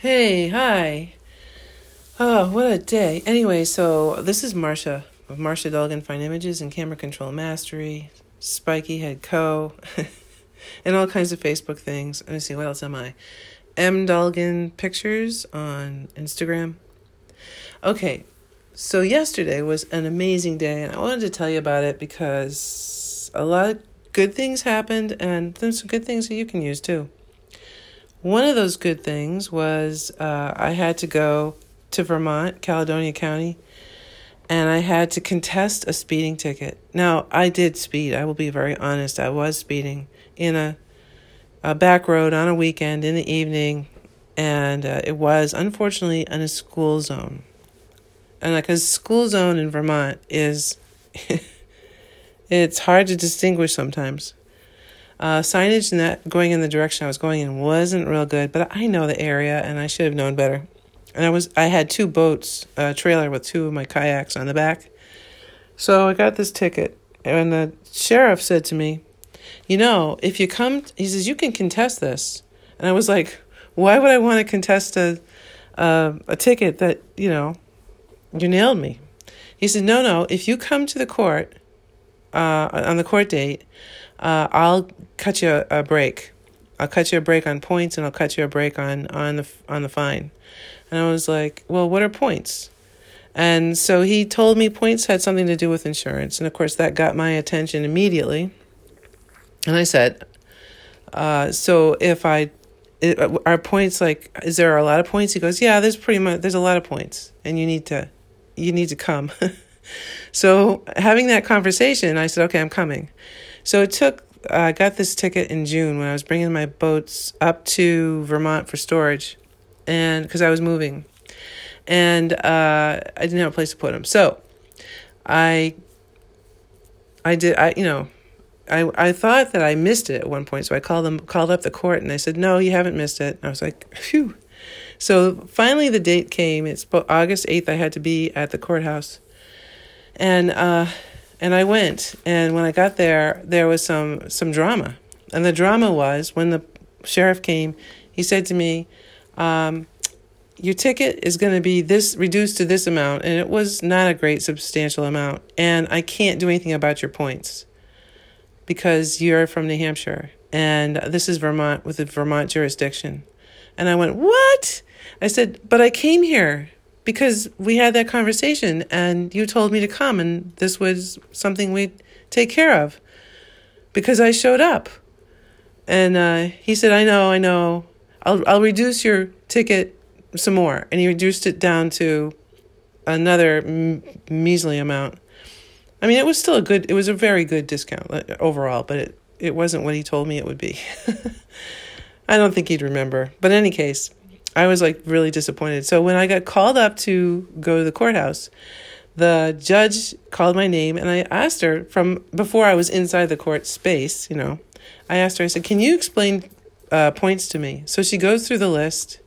Hey, hi. Oh, what a day. Anyway, so this is Marsha of Marsha Dulgan Fine Images and Camera Control Mastery, Spiky Head Co., and all kinds of Facebook things. Let me see, what else am I? M Dulgan Pictures on Instagram. Okay, so yesterday was an amazing day, and I wanted to tell you about it because a lot of good things happened, and there's some good things that you can use too. One of those good things was uh, I had to go to Vermont, Caledonia County, and I had to contest a speeding ticket. Now, I did speed. I will be very honest. I was speeding in a, a back road on a weekend in the evening, and uh, it was unfortunately in a school zone. And because uh, school zone in Vermont is, it's hard to distinguish sometimes. Uh, signage in that going in the direction I was going in wasn't real good, but I know the area and I should have known better. And I was I had two boats, a trailer with two of my kayaks on the back. So I got this ticket, and the sheriff said to me, "You know, if you come," he says, "you can contest this." And I was like, "Why would I want to contest a uh, a ticket that you know you nailed me?" He said, "No, no. If you come to the court uh, on the court date, uh, I'll cut you a, a break. I'll cut you a break on points, and I'll cut you a break on on the on the fine." And I was like, "Well, what are points?" And so he told me points had something to do with insurance, and of course that got my attention immediately. And I said, uh, "So if I are points like is there a lot of points?" He goes, "Yeah, there's pretty much there's a lot of points, and you need to you need to come." so having that conversation, I said, "Okay, I'm coming." So it took I got this ticket in June when I was bringing my boats up to Vermont for storage, and because I was moving, and uh, I didn't have a place to put them. So I, I did. I you know, I I thought that I missed it at one point, so I called them called up the court, and they said no, you haven't missed it. And I was like, phew. So finally, the date came. It's August eighth. I had to be at the courthouse, and. uh and I went, and when I got there, there was some some drama, and the drama was when the sheriff came. He said to me, um, "Your ticket is going to be this reduced to this amount," and it was not a great substantial amount. And I can't do anything about your points because you're from New Hampshire, and this is Vermont with a Vermont jurisdiction. And I went, "What?" I said, "But I came here because we had that conversation and you told me to come and this was something we'd take care of because I showed up. And uh, he said, I know, I know. I'll, I'll reduce your ticket some more. And he reduced it down to another m- measly amount. I mean, it was still a good, it was a very good discount uh, overall, but it, it wasn't what he told me it would be. I don't think he'd remember. But in any case, I was like really disappointed. So when I got called up to go to the courthouse, the judge called my name and I asked her from before I was inside the court space, you know, I asked her, I said, Can you explain uh, points to me? So she goes through the list.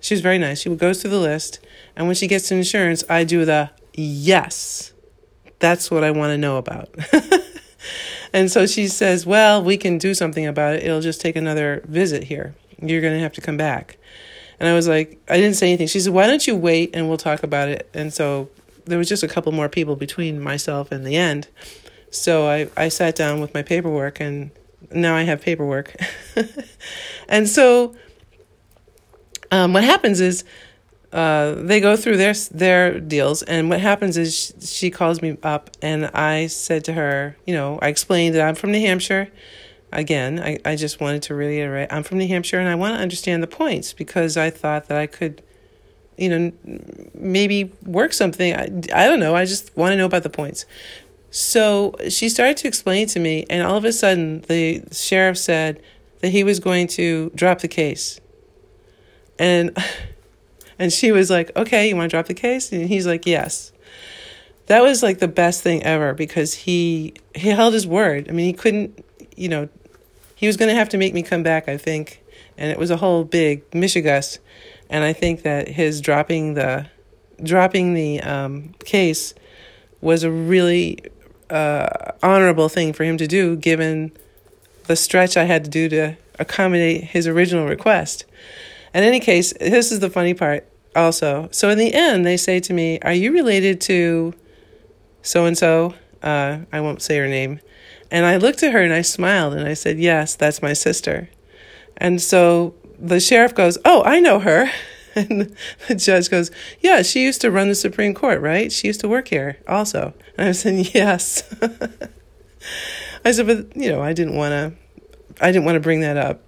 She was very nice. She goes through the list. And when she gets to insurance, I do the yes. That's what I want to know about. and so she says, Well, we can do something about it. It'll just take another visit here. You're going to have to come back. And I was like, I didn't say anything. She said, Why don't you wait and we'll talk about it? And so there was just a couple more people between myself and the end. So I, I sat down with my paperwork and now I have paperwork. and so um, what happens is uh, they go through their their deals, and what happens is she, she calls me up, and I said to her, you know, I explained that I'm from New Hampshire again, I, I just wanted to reiterate I'm from New Hampshire and I want to understand the points because I thought that I could, you know, maybe work something. I, I don't know. I just want to know about the points. So she started to explain to me, and all of a sudden, the sheriff said that he was going to drop the case. And and she was like, "Okay, you want to drop the case?" And he's like, "Yes." That was like the best thing ever because he he held his word. I mean, he couldn't, you know, he was going to have to make me come back, I think. And it was a whole big mishigas. And I think that his dropping the dropping the um, case was a really uh, honorable thing for him to do, given the stretch I had to do to accommodate his original request. In any case, this is the funny part also. So in the end, they say to me, Are you related to so and so? I won't say her name. And I looked at her and I smiled and I said, Yes, that's my sister. And so the sheriff goes, Oh, I know her. And the judge goes, Yeah, she used to run the Supreme Court, right? She used to work here also. And I said, Yes. I said, But, you know, I didn't want to. I didn't want to bring that up.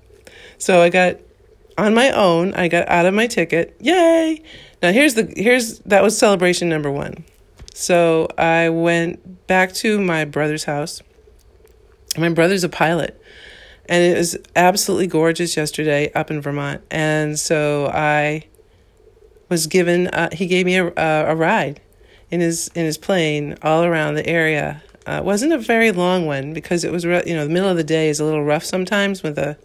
So I got on my own. I got out of my ticket. Yay! Now here's the here's that was celebration number 1. So I went back to my brother's house. My brother's a pilot and it was absolutely gorgeous yesterday up in Vermont. And so I was given uh, he gave me a, a ride in his in his plane all around the area. Uh, it wasn't a very long one because it was you know the middle of the day is a little rough sometimes with the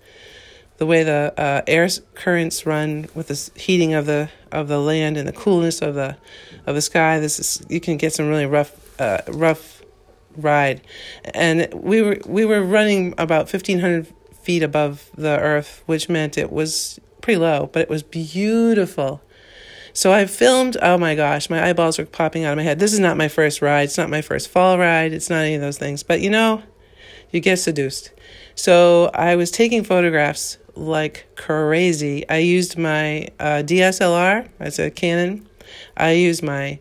the way the uh, air currents run with the heating of the of the land and the coolness of the of the sky. This is you can get some really rough uh, rough ride, and we were we were running about fifteen hundred feet above the earth, which meant it was pretty low, but it was beautiful. So I filmed, oh my gosh, my eyeballs were popping out of my head. This is not my first ride. It's not my first fall ride. It's not any of those things. But you know, you get seduced. So I was taking photographs like crazy. I used my uh, DSLR, as a Canon. I used my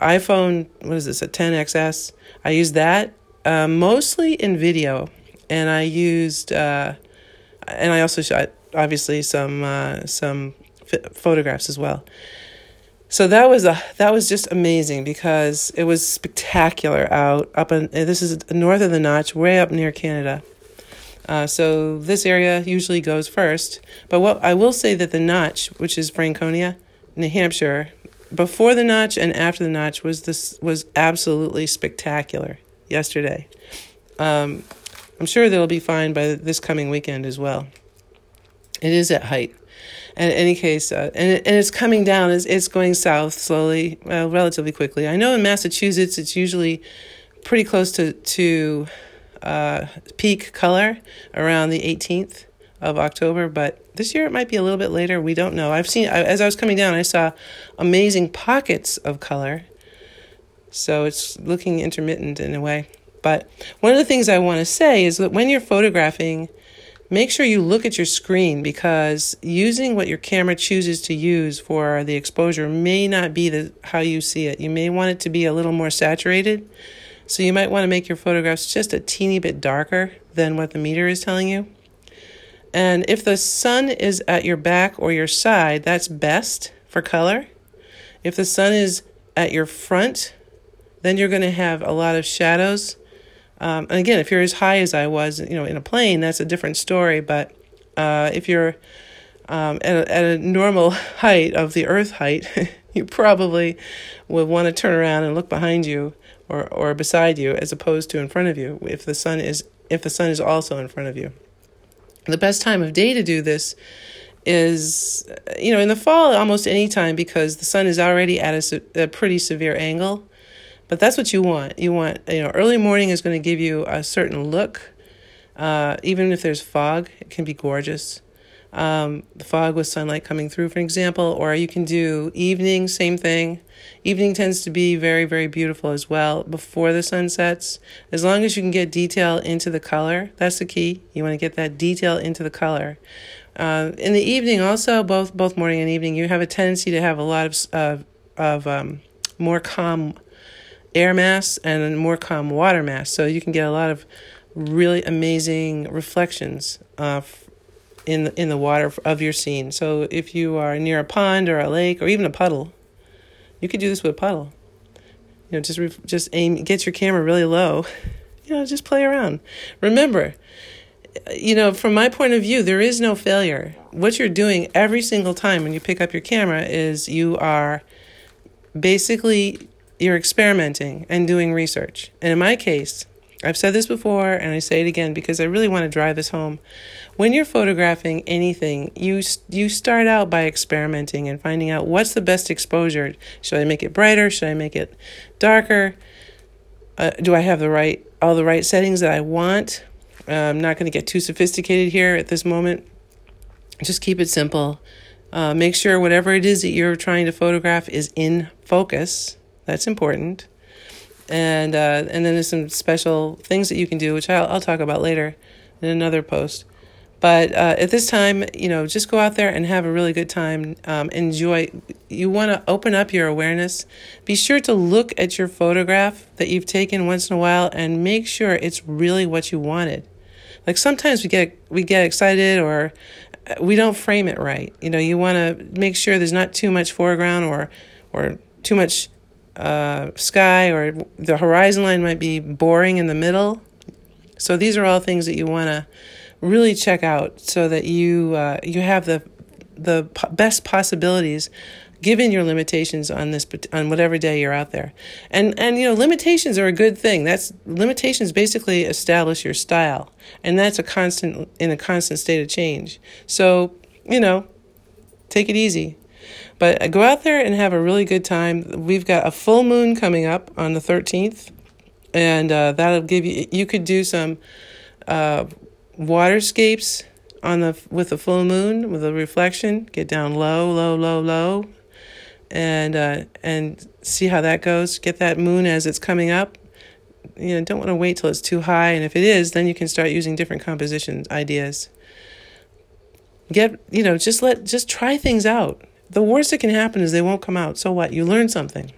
iPhone, what is this, a 10XS. I used that uh, mostly in video. And I used, uh, and I also shot obviously some uh, some f- photographs as well. So that was a that was just amazing because it was spectacular out up in this is north of the Notch, way up near Canada. Uh, so this area usually goes first. But what I will say that the Notch, which is Franconia, New Hampshire, before the Notch and after the Notch was this was absolutely spectacular yesterday. Um, I'm sure they'll be fine by this coming weekend as well. It is at height. And in any case, uh, and, and it's coming down, it's, it's going south slowly, well, relatively quickly. I know in Massachusetts it's usually pretty close to, to uh, peak color around the 18th of October, but this year it might be a little bit later. We don't know. I've seen, as I was coming down, I saw amazing pockets of color. So it's looking intermittent in a way. But one of the things I want to say is that when you're photographing, make sure you look at your screen because using what your camera chooses to use for the exposure may not be the how you see it. You may want it to be a little more saturated. So you might want to make your photographs just a teeny bit darker than what the meter is telling you. And if the sun is at your back or your side, that's best for color. If the sun is at your front, then you're going to have a lot of shadows um, and again, if you're as high as I was, you know, in a plane, that's a different story. But uh, if you're um, at, a, at a normal height of the Earth height, you probably would want to turn around and look behind you or, or beside you as opposed to in front of you if the sun is if the sun is also in front of you. The best time of day to do this is you know in the fall almost any time because the sun is already at a, a pretty severe angle but that's what you want. You want, you know, early morning is going to give you a certain look. Uh, even if there's fog, it can be gorgeous. Um, the fog with sunlight coming through, for example, or you can do evening, same thing. Evening tends to be very, very beautiful as well before the sun sets. As long as you can get detail into the color, that's the key. You want to get that detail into the color. Uh, in the evening, also, both both morning and evening, you have a tendency to have a lot of of um, more calm air mass and more calm water mass. So you can get a lot of really amazing reflections uh, in the, in the water of your scene. So if you are near a pond or a lake or even a puddle, you could do this with a puddle. You know, just just aim, get your camera really low. You know, just play around. Remember, uh, you know, from my point of view, there is no failure. What you're doing every single time when you pick up your camera is you are basically you're experimenting and doing research. And in my case, I've said this before and I say it again because I really want to drive this home. When you're photographing anything, you you start out by experimenting and finding out what's the best exposure. Should I make it brighter? Should I make it darker? Uh, do I have the right all the right settings that I want? Uh, I'm not going to get too sophisticated here at this moment. Just keep it simple. Uh, make sure whatever it is that you're trying to photograph is in focus. That's important. And uh, and then there's some special things that you can do, which I'll, I'll talk about later in another post. But uh, at this time, you know, just go out there and have a really good time. Um, enjoy. You want to open up your awareness. Be sure to look at your photograph that you've taken once in a while and make sure it's really what you wanted. Like sometimes we get we get excited or uh, we don't frame it right. You know, you want to make sure there's not too much foreground or or too much uh, sky or the horizon line might be boring in the middle. So these are all things that you want to really check out so that you uh, you have the the best possibilities given your limitations on this on whatever day you're out there. And and you know limitations are a good thing. That's limitations basically establish your style and that's a constant in a constant state of change. So you know take it easy but go out there and have a really good time we've got a full moon coming up on the 13th and uh, that'll give you you could do some uh, waterscapes on the with the full moon with a reflection. Get down low, low, low, low, and uh, and see how that goes. Get that moon as it's coming up. You know, don't want to wait till it's too high, and if it is, then you can start using different composition ideas. Get you know, just let just try things out. The worst that can happen is they won't come out. So what? You learn something.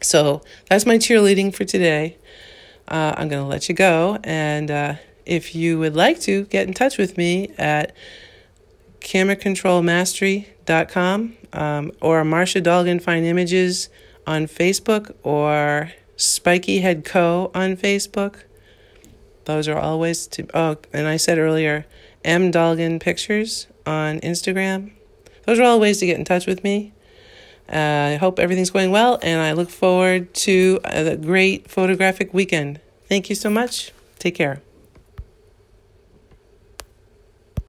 So that's my cheerleading for today. Uh, I'm going to let you go and. Uh, if you would like to, get in touch with me at cameracontrolmastery.com um, or Marcia Dolgan Fine Images on Facebook or Spiky Head Co. on Facebook. Those are always to, oh, and I said earlier, M Dolgan Pictures on Instagram. Those are all ways to get in touch with me. Uh, I hope everything's going well, and I look forward to a great photographic weekend. Thank you so much. Take care.